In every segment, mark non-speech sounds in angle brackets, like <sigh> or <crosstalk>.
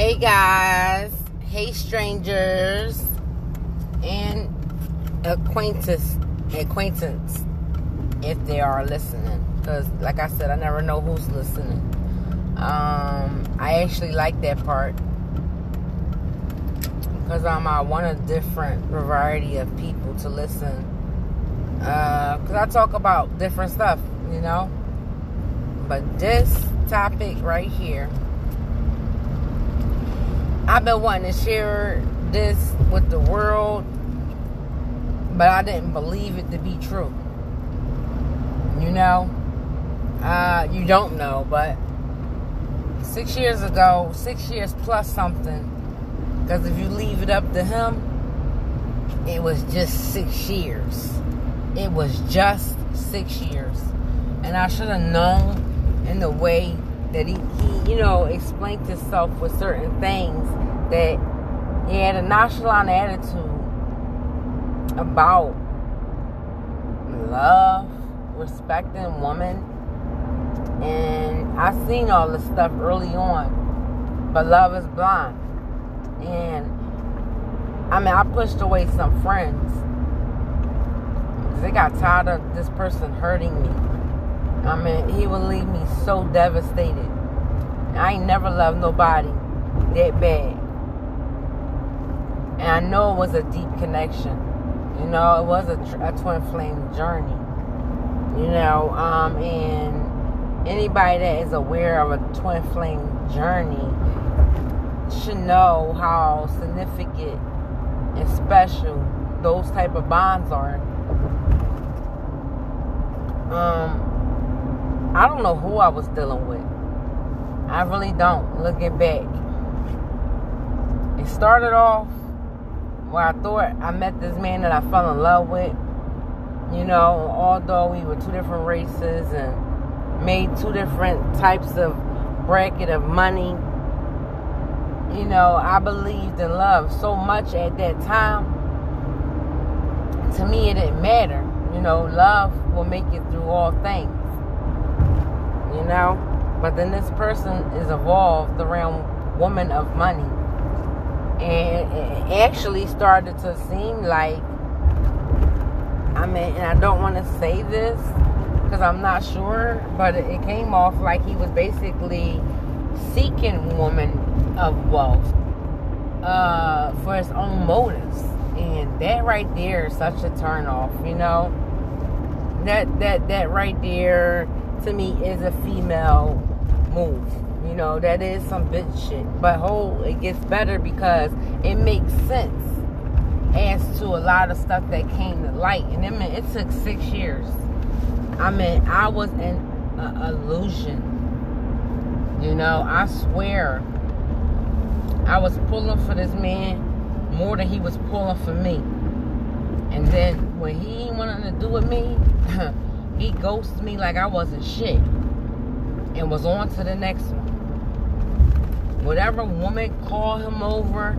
Hey guys, hey strangers, and acquaintance, acquaintance, if they are listening. Because, like I said, I never know who's listening. Um, I actually like that part because um, I want a different variety of people to listen. Uh, Because uh, I talk about different stuff, you know. But this topic right here I've been wanting to share this with the world, but I didn't believe it to be true. You know, uh, you don't know, but six years ago, six years plus something, because if you leave it up to him, it was just six years. It was just six years. And I should have known in the way that he, he, you know, explained himself with certain things that he had a nonchalant attitude about love, respecting women. and I seen all this stuff early on, but love is blind, and I mean I pushed away some friends because they got tired of this person hurting me. I mean, he would leave me so devastated. I ain't never loved nobody that bad. And I know it was a deep connection. You know, it was a, a twin flame journey. You know, um, and anybody that is aware of a twin flame journey should know how significant and special those type of bonds are. Um, I don't know who I was dealing with. I really don't. Looking back, it started off where I thought I met this man that I fell in love with. You know, although we were two different races and made two different types of bracket of money. You know, I believed in love so much at that time. To me, it didn't matter. You know, love will make it through all things you know. But then this person is evolved around woman of money, and it actually started to seem like. I mean, and I don't want to say this because I'm not sure, but it came off like he was basically seeking woman of wealth uh, for his own motives, and that right there is such a turn off, you know. That that that right there to me is a female move. You know, that is some bitch shit. But whole it gets better because it makes sense as to a lot of stuff that came to light. And I mean, it took six years. I mean, I was in an illusion. You know, I swear, I was pulling for this man more than he was pulling for me. And then when he wanted to do with me, <laughs> he ghosted me like I wasn't shit and was on to the next one. Whatever woman called him over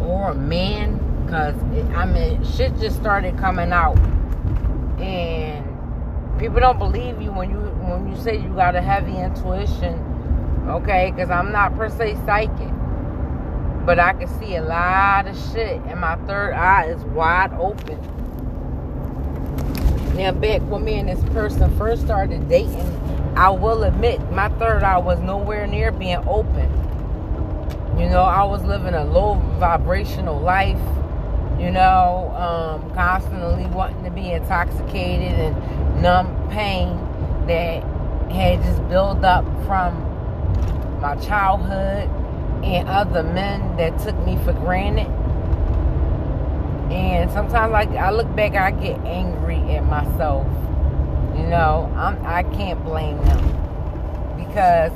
or a man, because I mean, shit just started coming out. And people don't believe you when you when you say you got a heavy intuition, okay? Because I'm not per se psychic. But I can see a lot of shit, and my third eye is wide open now, back when me and this person first started dating, I will admit my third eye was nowhere near being open. You know, I was living a low vibrational life, you know, um, constantly wanting to be intoxicated and numb pain that had just built up from my childhood and other men that took me for granted. And sometimes, like I look back, I get angry at myself. You know, I'm I can't blame them because,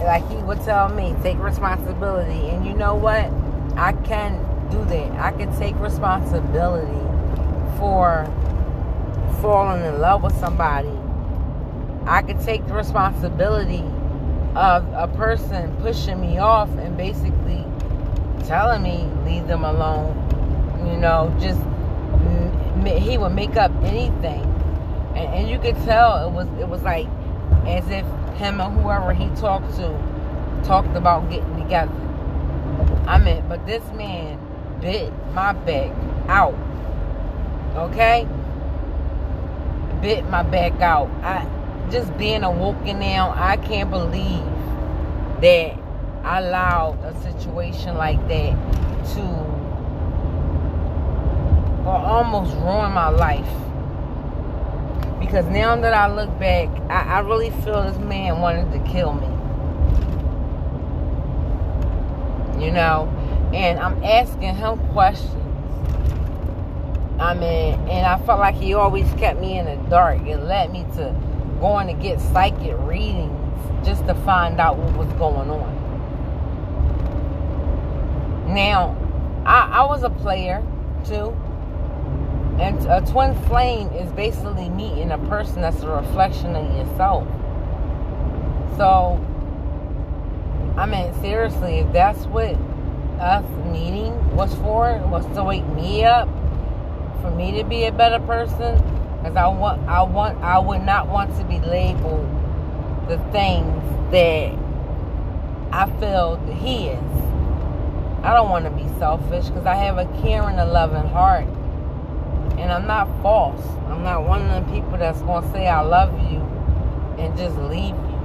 like he would tell me, take responsibility. And you know what? I can do that. I can take responsibility for falling in love with somebody. I can take the responsibility of a person pushing me off and basically telling me leave them alone you know, just he would make up anything, and, and you could tell it was it was like as if him or whoever he talked to talked about getting together. I mean, but this man bit my back out. Okay? Bit my back out. I just being awoken now, I can't believe that I allowed a situation like that to or almost ruin my life. Because now that I look back, I, I really feel this man wanted to kill me. You know? And I'm asking him questions. I mean, and I felt like he always kept me in the dark. and led me to going to get psychic readings just to find out what was going on. Now, I, I was a player too. And a twin flame is basically meeting a person that's a reflection of yourself. So, I mean, seriously, if that's what us meeting was for, was to wake me up, for me to be a better person, because I want, I want, I would not want to be labeled the things that I feel that he is. I don't want to be selfish because I have a caring a loving heart. And I'm not false. I'm not one of the people that's going to say I love you and just leave you.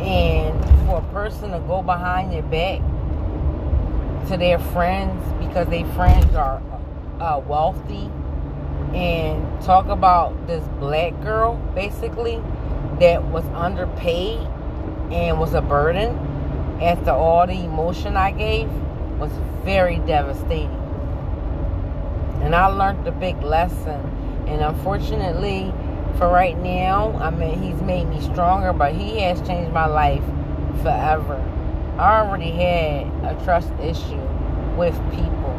And for a person to go behind your back to their friends because their friends are uh, wealthy and talk about this black girl basically that was underpaid and was a burden after all the emotion I gave was very devastating. And I learned a big lesson. And unfortunately, for right now, I mean, he's made me stronger, but he has changed my life forever. I already had a trust issue with people,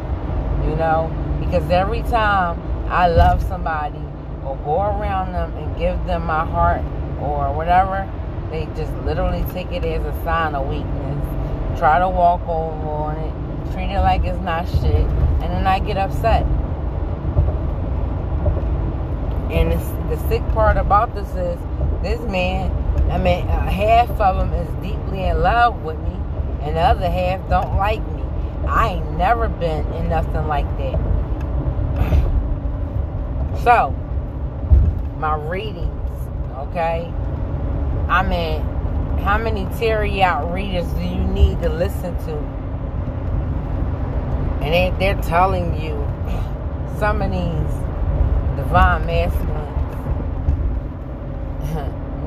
you know, because every time I love somebody or go around them and give them my heart or whatever, they just literally take it as a sign of weakness, try to walk over on it, treat it like it's not shit, and then I get upset. And the sick part about this is this man, I mean, uh, half of him is deeply in love with me, and the other half don't like me. I ain't never been in nothing like that. <clears throat> So, my readings, okay? I mean, how many tarot readers do you need to listen to? And they, they're telling you <clears throat> some of these divine masculine,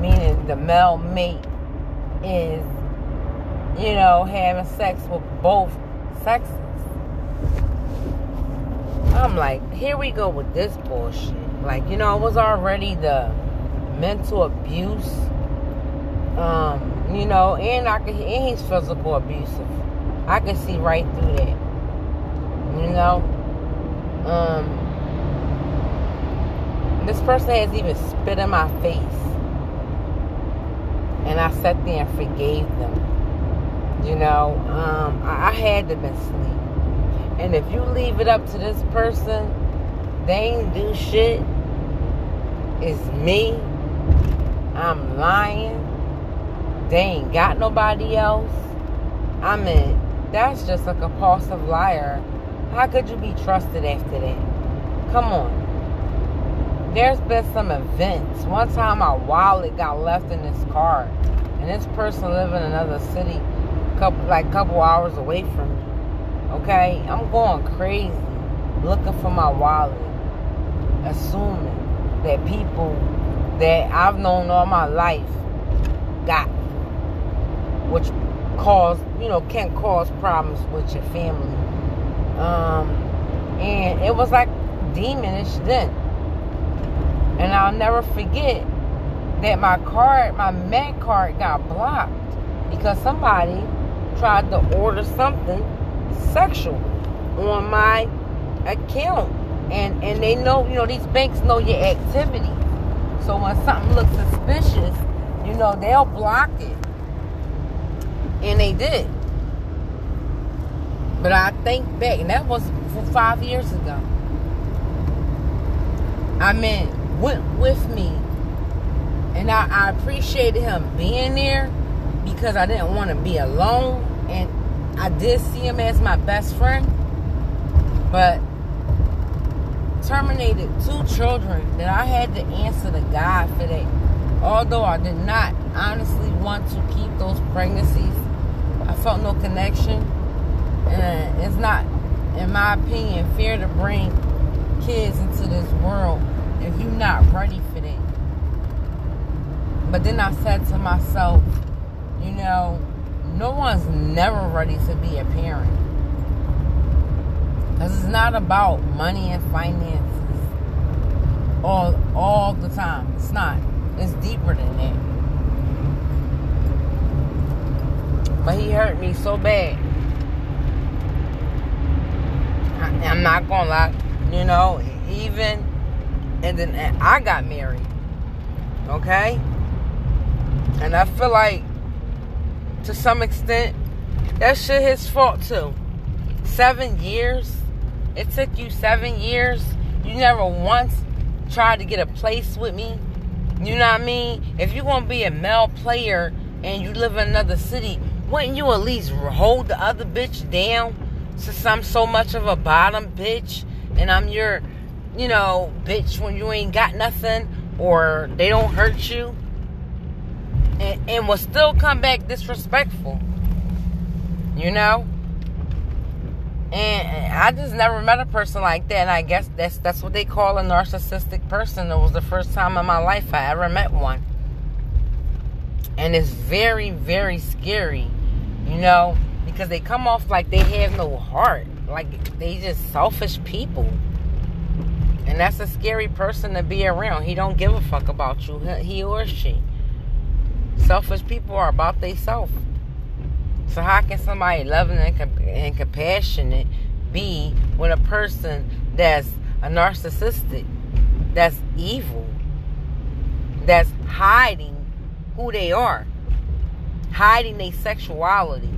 <laughs> meaning the male mate is, you know, having sex with both sexes. I'm like, here we go with this bullshit. Like, you know, it was already the mental abuse. Um, you know, and I could and he's physical abusive. I could see right through that. You know? Um this person has even spit in my face. And I sat there and forgave them. You know, um, I, I had to been asleep. And if you leave it up to this person, they ain't do shit. It's me. I'm lying. They ain't got nobody else. I mean, that's just like a compulsive liar. How could you be trusted after that? Come on there's been some events. One time my wallet got left in this car, and this person living in another city, couple like couple hours away from me. Okay, I'm going crazy looking for my wallet, assuming that people that I've known all my life got, which cause you know can cause problems with your family. Um, and it was like demonish then and I'll never forget that my card, my Mac card got blocked because somebody tried to order something sexual on my account. And and they know, you know, these banks know your activity. So when something looks suspicious, you know, they'll block it. And they did. But I think back, and that was five years ago. I mean, went with me. And I, I appreciated him being there because I didn't want to be alone. And I did see him as my best friend. But terminated two children that I had to answer to God for that. Although I did not honestly want to keep those pregnancies, I felt no connection. And it's not, in my opinion, fair to bring kids into this world if you're not ready for that. But then I said to myself, you know, no one's never ready to be a parent. Because it's not about money and finances all all the time. It's not. It's deeper than that. But he hurt me so bad. I, I'm not gonna lie. You know, even and then I got married. Okay? And I feel like to some extent that shit his fault too. Seven years. It took you seven years. You never once tried to get a place with me. You know what I mean? If you're gonna be a male player and you live in another city, wouldn't you at least hold the other bitch down since I'm so much of a bottom bitch and I'm your, you know, bitch when you ain't got nothing or they don't hurt you and, and will still come back disrespectful. You know? And I just never met a person like that. And I guess that's that's what they call a narcissistic person. It was the first time in my life I ever met one. And it's very, very scary, you know, because they come off like they have no heart. Like they just selfish people. And that's a scary person to be around. He don't give a fuck about you, he or she. Selfish people are about themselves. So how can somebody loving and, and compassionate be with a person that's a narcissistic, that's evil, that's hiding who they are, hiding their sexuality?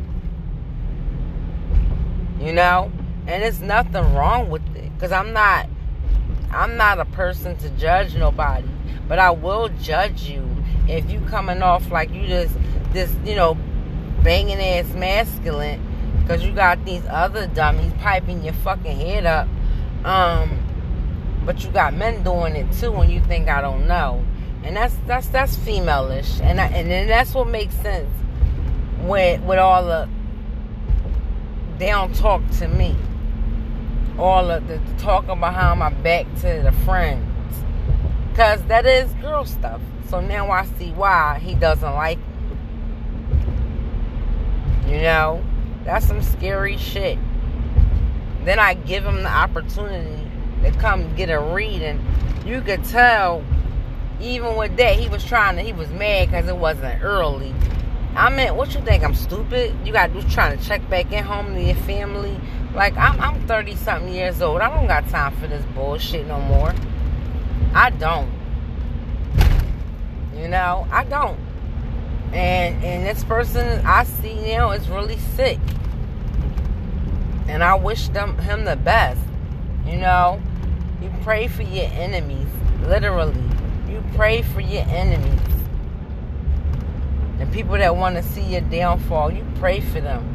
You know, and there's nothing wrong with it because I'm not, I'm not a person to judge nobody, but I will judge you if you coming off like you just this, you know, banging ass masculine because you got these other dummies piping your fucking head up. Um, but you got men doing it too, and you think I don't know, and that's that's that's femaleish, and I, and then that's what makes sense with with all the they don't talk to me, all of the, talking behind my back to the friends, cause that is girl stuff. So now I see why he doesn't like me. You know, that's some scary shit. Then I give him the opportunity to come get a reading. You could tell, even with that, he was trying to, he was mad because it wasn't early. I mean, what you think? I'm stupid? You got to trying to check back in home to your family. Like, I'm, I'm 30 something years old. I don't got time for this bullshit no more. I don't. You know, I don't and and this person I see now is really sick, and I wish them him the best. You know, you pray for your enemies, literally. You pray for your enemies. And people that want to see your downfall, you pray for them.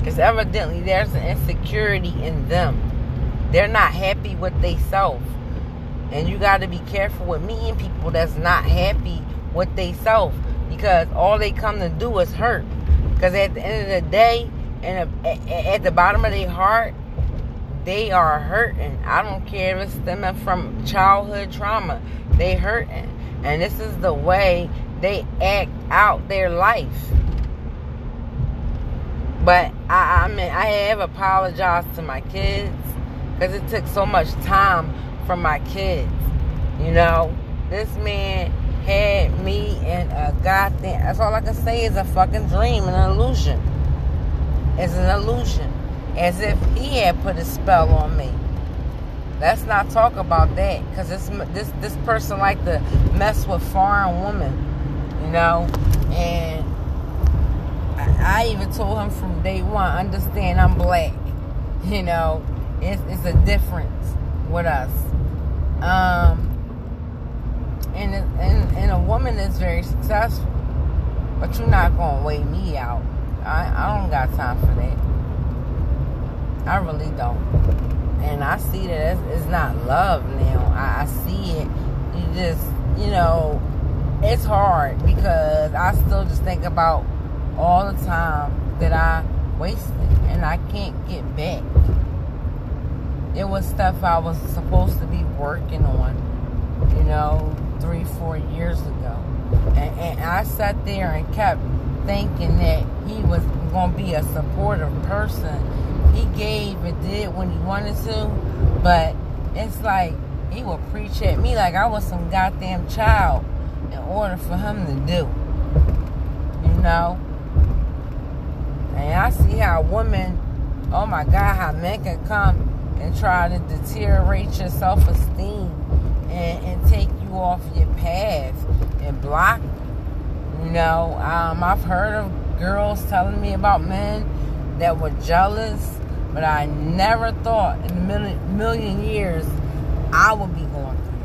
Because evidently there's an insecurity in them. They're not happy with themselves. And you got to be careful with meeting people that's not happy with they self because all they come to do is hurt. Because at the end of the day, and at the bottom of their heart, they are hurting. I don't care if it's stemming from childhood trauma. They hurting. And this is the way they act out their life. But I, I mean, I have apologized to my kids because it took so much time from my kids. You know, this man had me in a goddamn. That's all I can say is a fucking dream, an illusion. It's an illusion, as if he had put a spell on me. Let's not talk about that, because this this this person like to mess with foreign women, you know. And I, even told him from day one, understand I'm black, you know. It's, it's a difference with us. Um, and, and, and a woman is very successful. But you're not gonna weigh me out. I, I don't got time for that. I really don't. And I see that it's, it's not love now. I, I see it. You just, you know, it's hard because I still just think about all the time that I wasted and I can't get back. It was stuff I was supposed to be working on, you know, three, four years ago. And, and I sat there and kept thinking that he was going to be a supportive person. He gave and did when he wanted to, but it's like he would preach at me like I was some goddamn child in order for him to do. You know? And I see how women, oh my God, how men can come and try to deteriorate your self esteem and, and take you off your path and block. You know, um, I've heard of girls telling me about men that were jealous, but I never thought in a million, million years I would be going through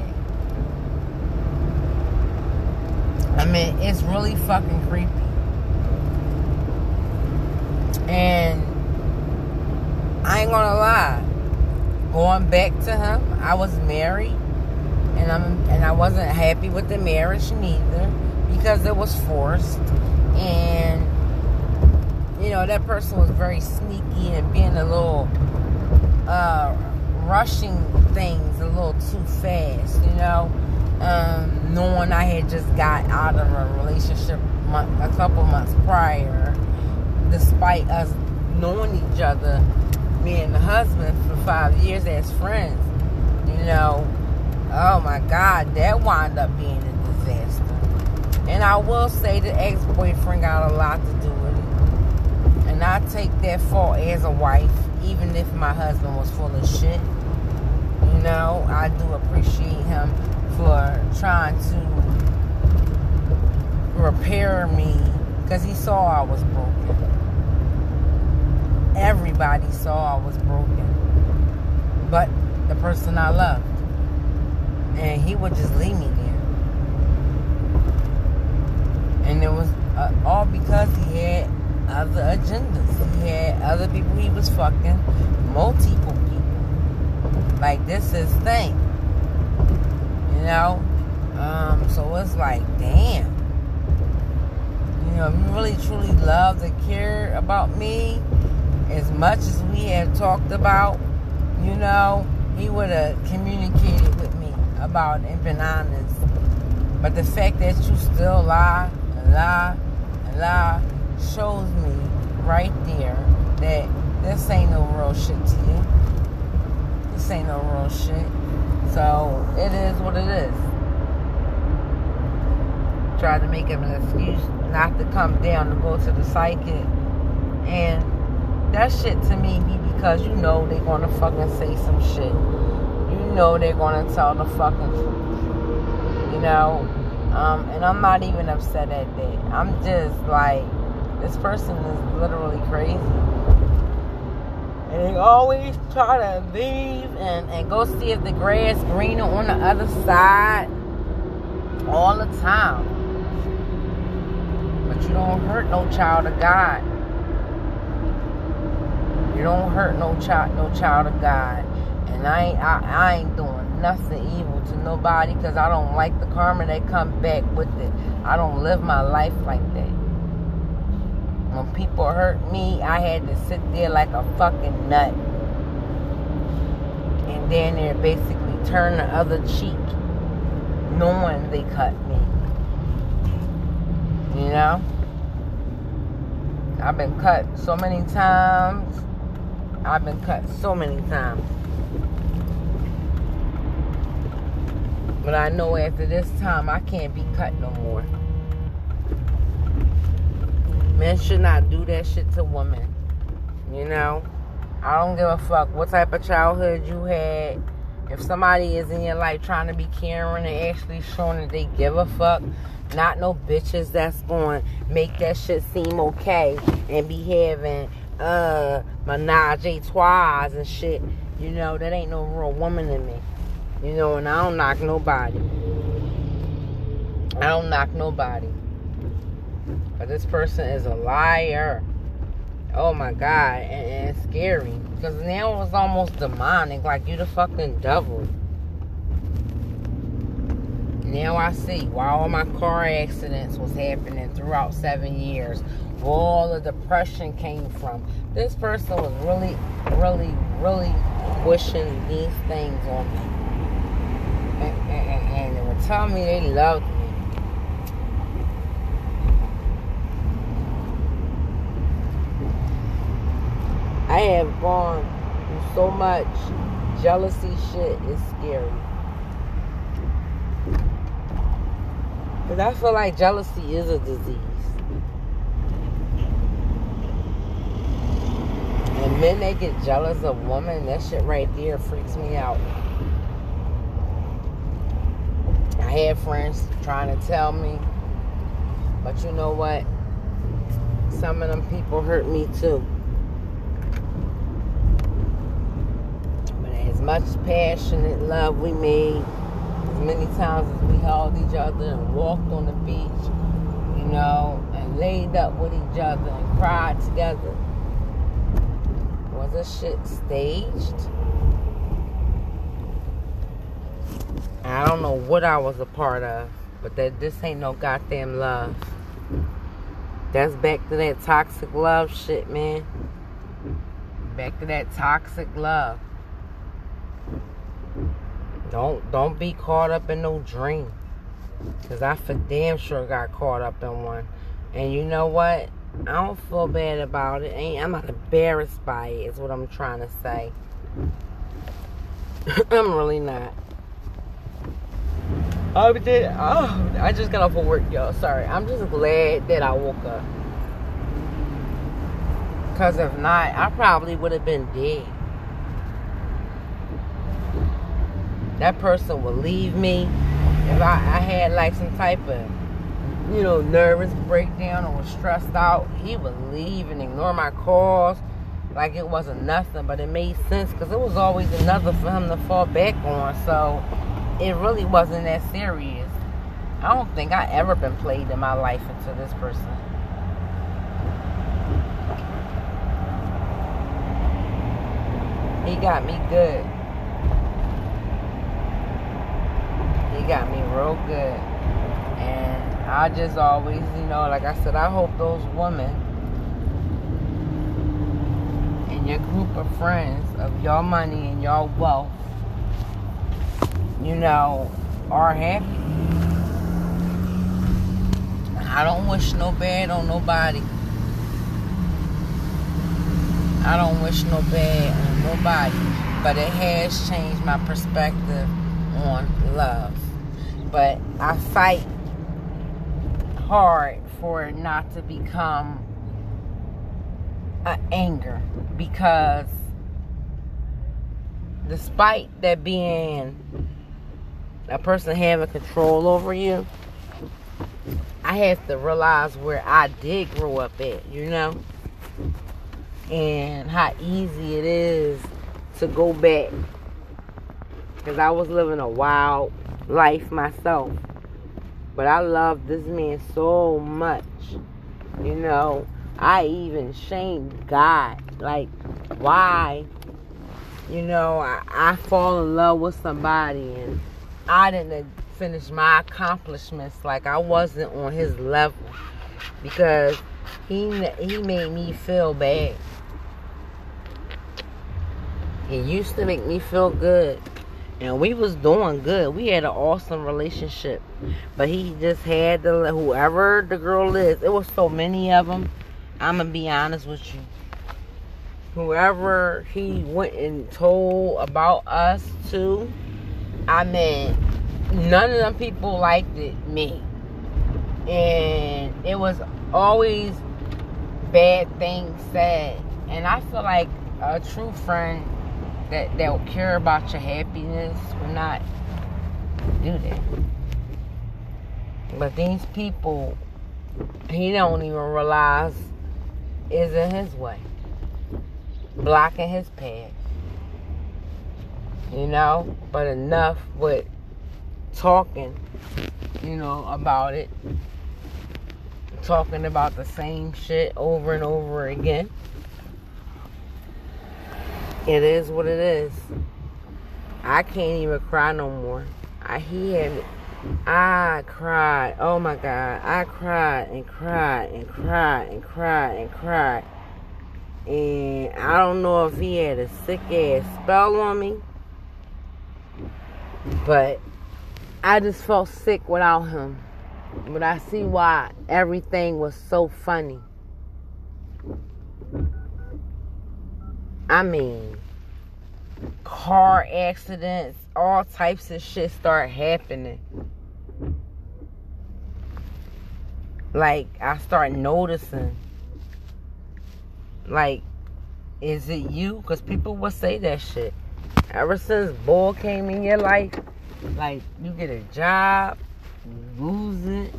that. I mean, it's really fucking creepy. And I ain't gonna lie. Going back to him, I was married and I'm and I wasn't happy with the marriage neither because it was forced and you know that person was very sneaky and being a little uh, rushing things a little too fast you know um, knowing I had just got out of a relationship a couple months prior despite us knowing each other, me and the husband, for five years as friends, you know, oh my God, that wound up being a disaster. And I will say the ex boyfriend got a lot to do with it. And I take that fault as a wife, even if my husband was full of shit. You know, I do appreciate him for trying to repair me because he saw I was broken everybody saw I was broken. But the person I loved. And he would just leave me there. And it was uh, all because he had other agendas. He had other people he was fucking, multiple people. Like this is thing. You know? Um, so it's like, damn. You know, if you really truly love and care about me, as much as we have talked about, you know, he would have communicated with me about and been honest. But the fact that you still lie lie lie shows me right there that this ain't no real shit to you. This ain't no real shit. So it is what it is. Tried to make him an excuse not to come down to go to the psychic and that shit to me be because you know they're gonna fucking say some shit. You know they're gonna tell the fucking truth. You know? Um, and I'm not even upset at that. I'm just like, this person is literally crazy. And they always try to leave and, and go see if the grass greener on the other side all the time. But you don't hurt no child of God. You don't hurt no child, no child of God. And I ain't, I, I ain't doing nothing evil to nobody because I don't like the karma that come back with it. I don't live my life like that. When people hurt me, I had to sit there like a fucking nut. And then they basically turn the other cheek, knowing they cut me. You know? I've been cut so many times I've been cut so many times. But I know after this time, I can't be cut no more. Men should not do that shit to women. You know? I don't give a fuck what type of childhood you had. If somebody is in your life trying to be caring and actually showing that they give a fuck, not no bitches that's going to make that shit seem okay and be having uh menage a trois and shit. You know, that ain't no real woman in me. You know, and I don't knock nobody. I don't knock nobody. But this person is a liar. Oh my God. And, and it's scary. Because now it's almost demonic. Like you the fucking devil. Now I see why all my car accidents was happening throughout seven years. Where All the depression came from. This person was really, really, really wishing these things on me. And, and, they would tell me they loved me. I have gone through so much jealousy shit, is scary. Because I feel like jealousy is a disease. And men they get jealous of women, that shit right there freaks me out. I had friends trying to tell me, but you know what? Some of them people hurt me too. But as much passionate love we made, as many times as we held each other and walked on the beach, you know, and laid up with each other and cried together. Was this shit staged? I don't know what I was a part of, but that this ain't no goddamn love. That's back to that toxic love shit, man. Back to that toxic love. Don't don't be caught up in no dream. Cause I for damn sure got caught up in one. And you know what? I don't feel bad about it. I'm not embarrassed by it, is what I'm trying to say. <laughs> I'm really not. Oh, did oh I just got off of work, y'all. Sorry. I'm just glad that I woke up. Cause if not, I probably would have been dead. that person would leave me if I, I had like some type of you know nervous breakdown or was stressed out he would leave and ignore my calls like it wasn't nothing but it made sense because it was always another for him to fall back on so it really wasn't that serious. I don't think i ever been played in my life into this person. He got me good. He got me real good. I just always, you know, like I said, I hope those women and your group of friends of your money and your wealth, you know, are happy. I don't wish no bad on nobody. I don't wish no bad on nobody, but it has changed my perspective on love but I fight hard for it not to become an anger because despite that being a person having control over you, I have to realize where I did grow up at, you know? And how easy it is to go back. Because I was living a wild life myself. But I love this man so much. You know, I even shamed God. Like, why? You know, I, I fall in love with somebody and I didn't finish my accomplishments like I wasn't on his level because he he made me feel bad. He used to make me feel good and we was doing good. We had an awesome relationship, but he just had to whoever the girl is. It was so many of them. I'm gonna be honest with you. Whoever he went and told about us to, I mean, none of them people liked it, me, and it was always bad things said. And I feel like a true friend that will care about your happiness will not do that. But these people, he don't even realize is in his way, blocking his path. You know, but enough with talking, you know, about it. talking about the same shit over and over again. It is what it is. I can't even cry no more. I he had. I cried. Oh my God. I cried and cried and cried and cried and cried. And I don't know if he had a sick ass spell on me. But I just felt sick without him. But I see why everything was so funny. I mean, car accidents, all types of shit start happening. Like, I start noticing. Like, is it you? Because people will say that shit. Ever since Bull came in your life, like, you get a job, you lose it,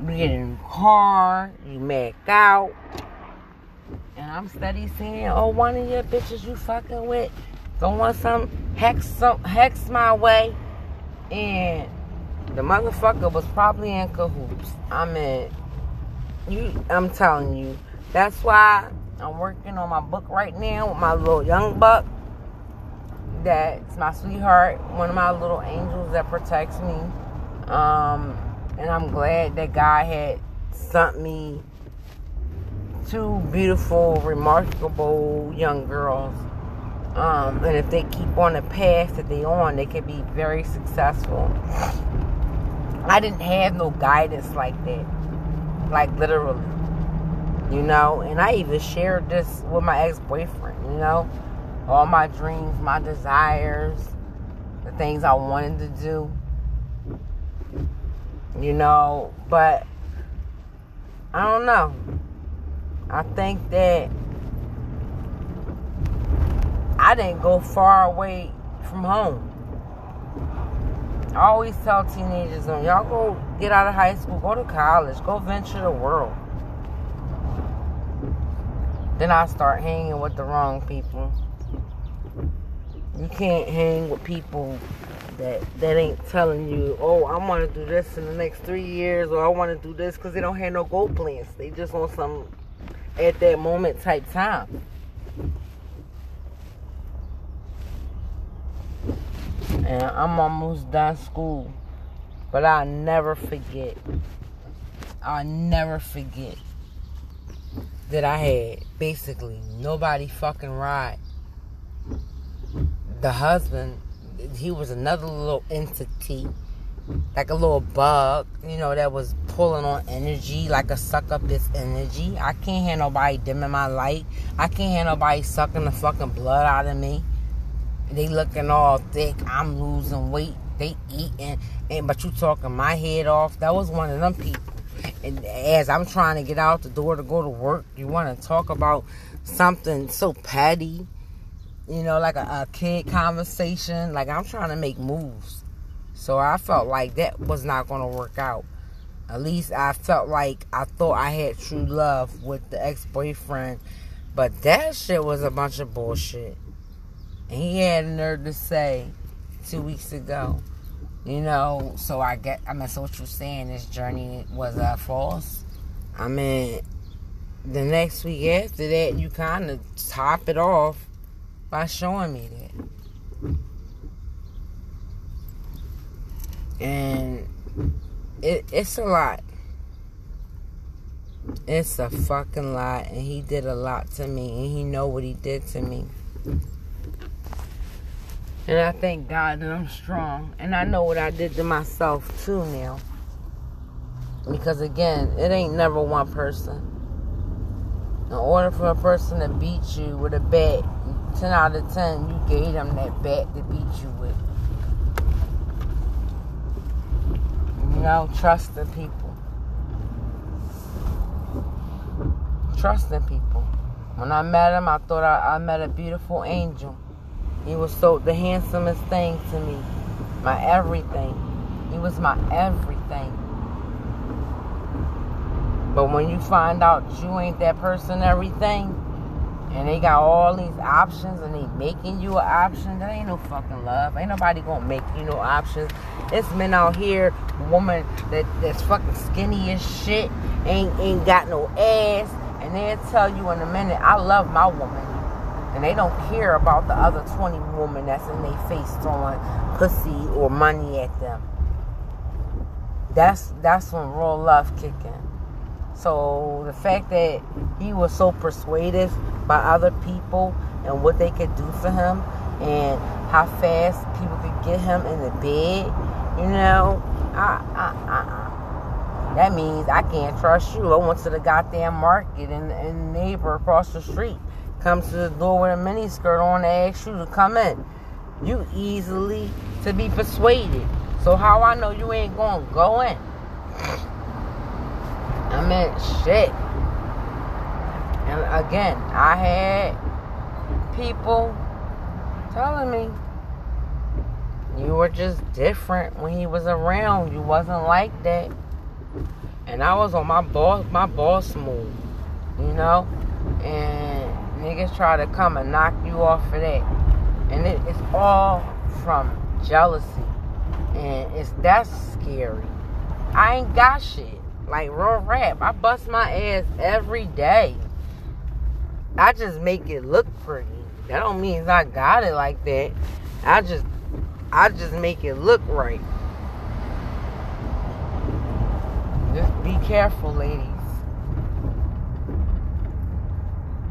you get in a car, you make out. And I'm steady saying, oh, one of your bitches you fucking with throwing some hex, some hex my way. And the motherfucker was probably in cahoots. I mean, you, I'm telling you. That's why I'm working on my book right now with my little young buck. That's my sweetheart, one of my little angels that protects me. Um, and I'm glad that God had sent me two beautiful, remarkable young girls. Um, and if they keep on the path that they're on, they can be very successful. I didn't have no guidance like that, like literally, you know. And I even shared this with my ex-boyfriend, you know, all my dreams, my desires, the things I wanted to do you know, but I don't know. I think that I didn't go far away from home. I always tell teenagers, y'all go get out of high school, go to college, go venture the world. Then I start hanging with the wrong people. You can't hang with people that that ain't telling you, oh, I want to do this in the next three years, or I want to do this because they don't have no goal plans. They just want some at that moment type time. And I'm almost done school, but I'll never forget. I'll never forget that I had basically nobody fucking ride. The husband he was another little entity, like a little bug, you know, that was pulling on energy, like a suck up this energy. I can't have nobody dimming my light. I can't have nobody sucking the fucking blood out of me. They looking all thick. I'm losing weight. They eating, and but you talking my head off. That was one of them people. And as I'm trying to get out the door to go to work, you want to talk about something so petty you know, like a, a kid conversation. Like I'm trying to make moves. So I felt like that was not going to work out. At least I felt like I thought I had true love with the ex boyfriend. But that shit was a bunch of bullshit. And he had a nerve to say two weeks ago, you know, so I get, I mean, so what you're saying, this journey was uh, false. I mean, the next week after that, you kind of top it off by showing me that. And it, it's a lot. It's a fucking lot. And he did a lot to me. And he know what he did to me. And I thank God that I'm strong. And I know what I did to myself too now. Because again, it ain't never one person. In order for a person to beat you with a bat, 10 out of 10, you gave them that bat to beat you with. You know, trusting people. Trusting people. When I met him, I thought I, I met a beautiful angel. He was so the handsomest thing to me. My everything. He was my everything. But when you find out you ain't that person everything, and they got all these options and they making you an option, that ain't no fucking love. Ain't nobody gonna make you no options. It's men out here, woman that that's fucking skinny as shit, ain't ain't got no ass, and they'll tell you in a minute, I love my woman. And they don't care about the other 20 women that's in their face throwing pussy or money at them. That's that's when real love kicking. So the fact that he was so persuaded by other people and what they could do for him and how fast people could get him in the bed, you know, I, I, I, that means I can't trust you. I went to the goddamn market and, and neighbor across the street comes to the door with a miniskirt on to ask you to come in. You easily to be persuaded. So how I know you ain't gonna go in? I mean, shit. And again, I had people telling me you were just different when he was around. You wasn't like that. And I was on my boss my boss move, you know? And niggas try to come and knock you off of that. And it, it's all from jealousy. And it's that's scary. I ain't got shit. Like real rap. I bust my ass every day. I just make it look pretty. That don't mean I got it like that. I just I just make it look right. Just be careful, ladies.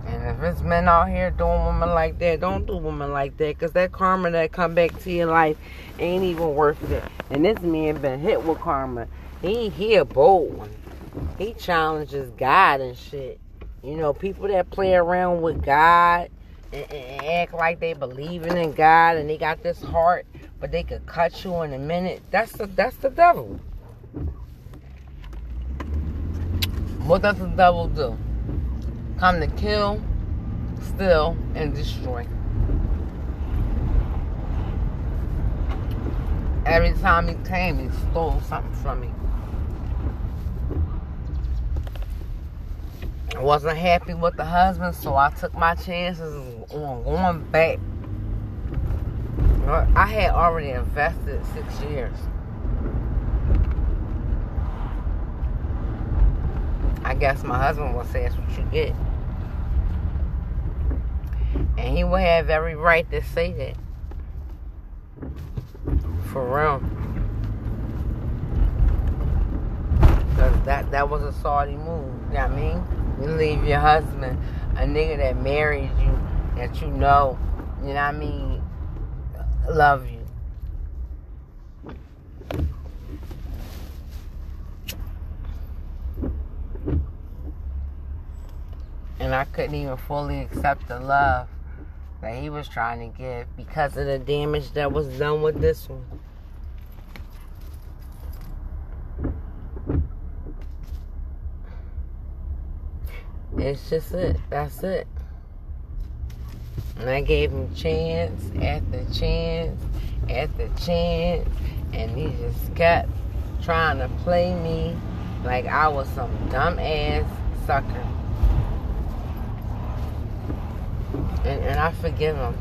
And if it's men out here doing women like that, don't do women like that. Cause that karma that come back to your life ain't even worth it. And this man been hit with karma. He he a bold one. He challenges God and shit. You know, people that play around with God and, and act like they believing in God and they got this heart, but they could cut you in a minute. That's the that's the devil. What does the devil do? Come to kill, steal, and destroy. Every time he came, he stole something from me. Wasn't happy with the husband, so I took my chances on going back. I had already invested six years. I guess my husband will say that's what you get. And he would have every right to say that. For real. Because that, that was a Saudi move. You know what I mean? You leave your husband, a nigga that married you, that you know, you know what I mean, love you. And I couldn't even fully accept the love that he was trying to give because of the damage that was done with this one. It's just it. That's it. And I gave him chance after chance after chance. And he just kept trying to play me like I was some dumb ass sucker. And, and I forgive him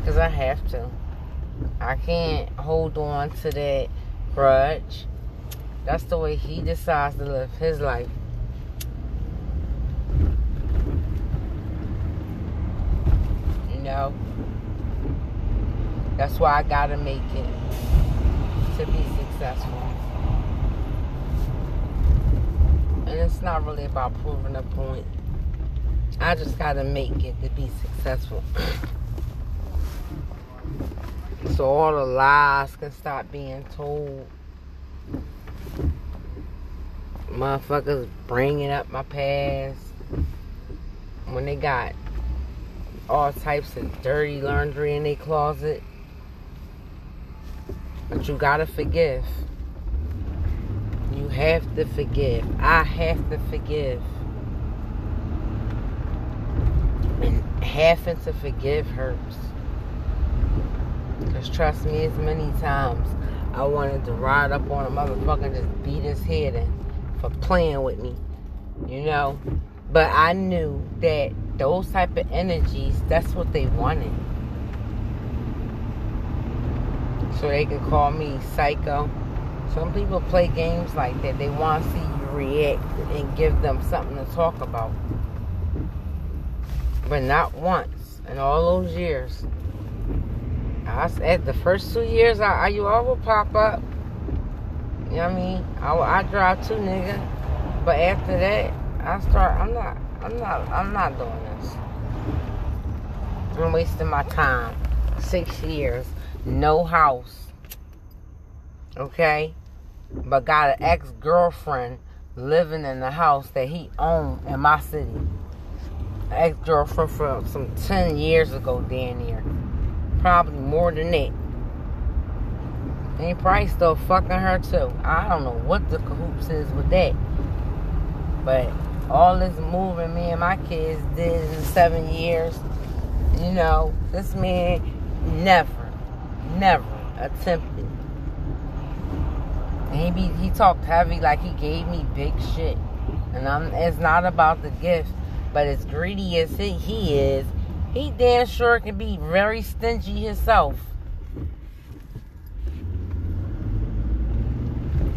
because I have to. I can't hold on to that grudge. That's the way he decides to live his life. Know? That's why I gotta make it to be successful. And it's not really about proving a point. I just gotta make it to be successful. <clears throat> so all the lies can stop being told. Motherfuckers bringing up my past when they got all types of dirty laundry in their closet. But you gotta forgive. You have to forgive. I have to forgive. And having to forgive hurts. Because trust me, as many times I wanted to ride up on a motherfucker and just beat his head in for playing with me. You know? But I knew that those type of energies, that's what they wanted. So they can call me psycho. Some people play games like that. They want to see you react and give them something to talk about. But not once in all those years. I said the first two years, I, I you all will pop up. You know what I mean? I, I drive too, nigga. But after that, I start. I'm not. I'm not. I'm not doing this. I'm wasting my time. Six years, no house. Okay, but got an ex girlfriend living in the house that he owned in my city. Ex girlfriend from some ten years ago, damn near. Probably more than that. And he probably still fucking her too. I don't know what the cahoots is with that. But all this moving me and my kids did in seven years, you know, this man never, never attempted. And he be, he talked heavy like he gave me big shit. And I'm it's not about the gift, but as greedy as he, he is, he damn sure can be very stingy himself.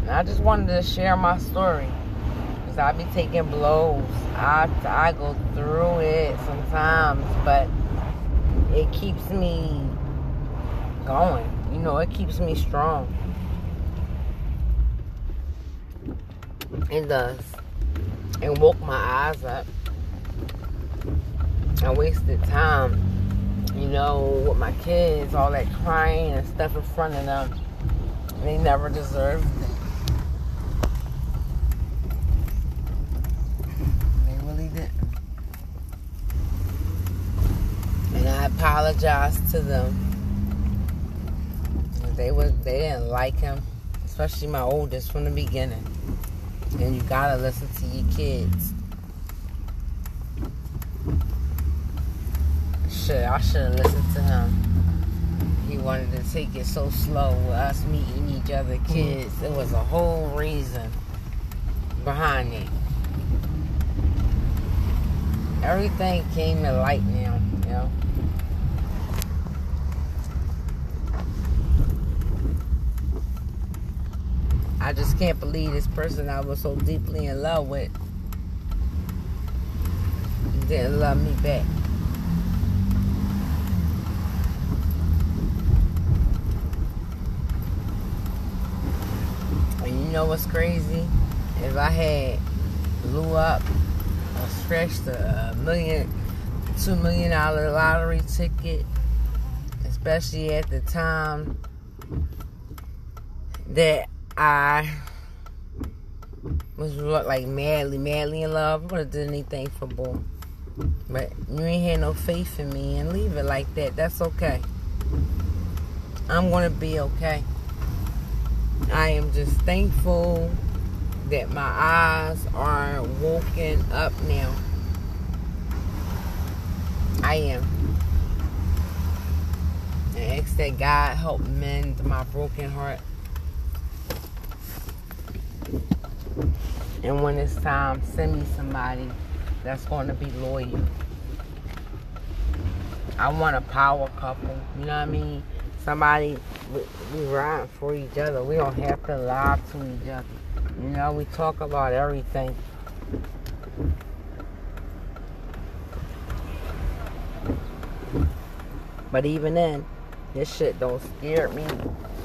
And I just wanted to share my story. Cause I be taking blows. I I go through it sometimes, but it keeps me going. You know, it keeps me strong. It does. And woke my eyes up. I wasted time, you know, with my kids, all that crying and stuff in front of them. They never deserved it. Apologize to them. They was they didn't like him, especially my oldest from the beginning. And you gotta listen to your kids. Shit, I should have listened to him. He wanted to take it so slow with us meeting each other mm-hmm. kids. There was a whole reason behind it. Everything came to light now, you know. I just can't believe this person I was so deeply in love with didn't love me back. And you know what's crazy? If I had blew up or stretched a million, two million dollar lottery ticket, especially at the time that I was like madly, madly in love. I would have did anything for Bull. But you ain't had no faith in me and leave it like that. That's okay. I'm gonna be okay. I am just thankful that my eyes are woken up now. I am. And ask that God help mend my broken heart. And when it's time, send me somebody that's going to be loyal. I want a power couple. You know what I mean? Somebody we, we ride for each other. We don't have to lie to each other. You know, we talk about everything. But even then, this shit don't scare me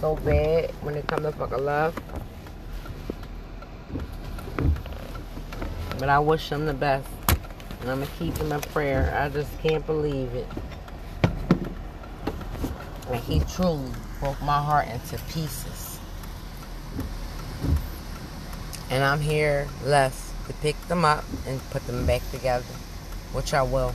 so bad when it comes to fucking love. But I wish him the best. And I'm going to keep him in prayer. I just can't believe it. And he truly broke my heart into pieces. And I'm here left to pick them up and put them back together, which I will.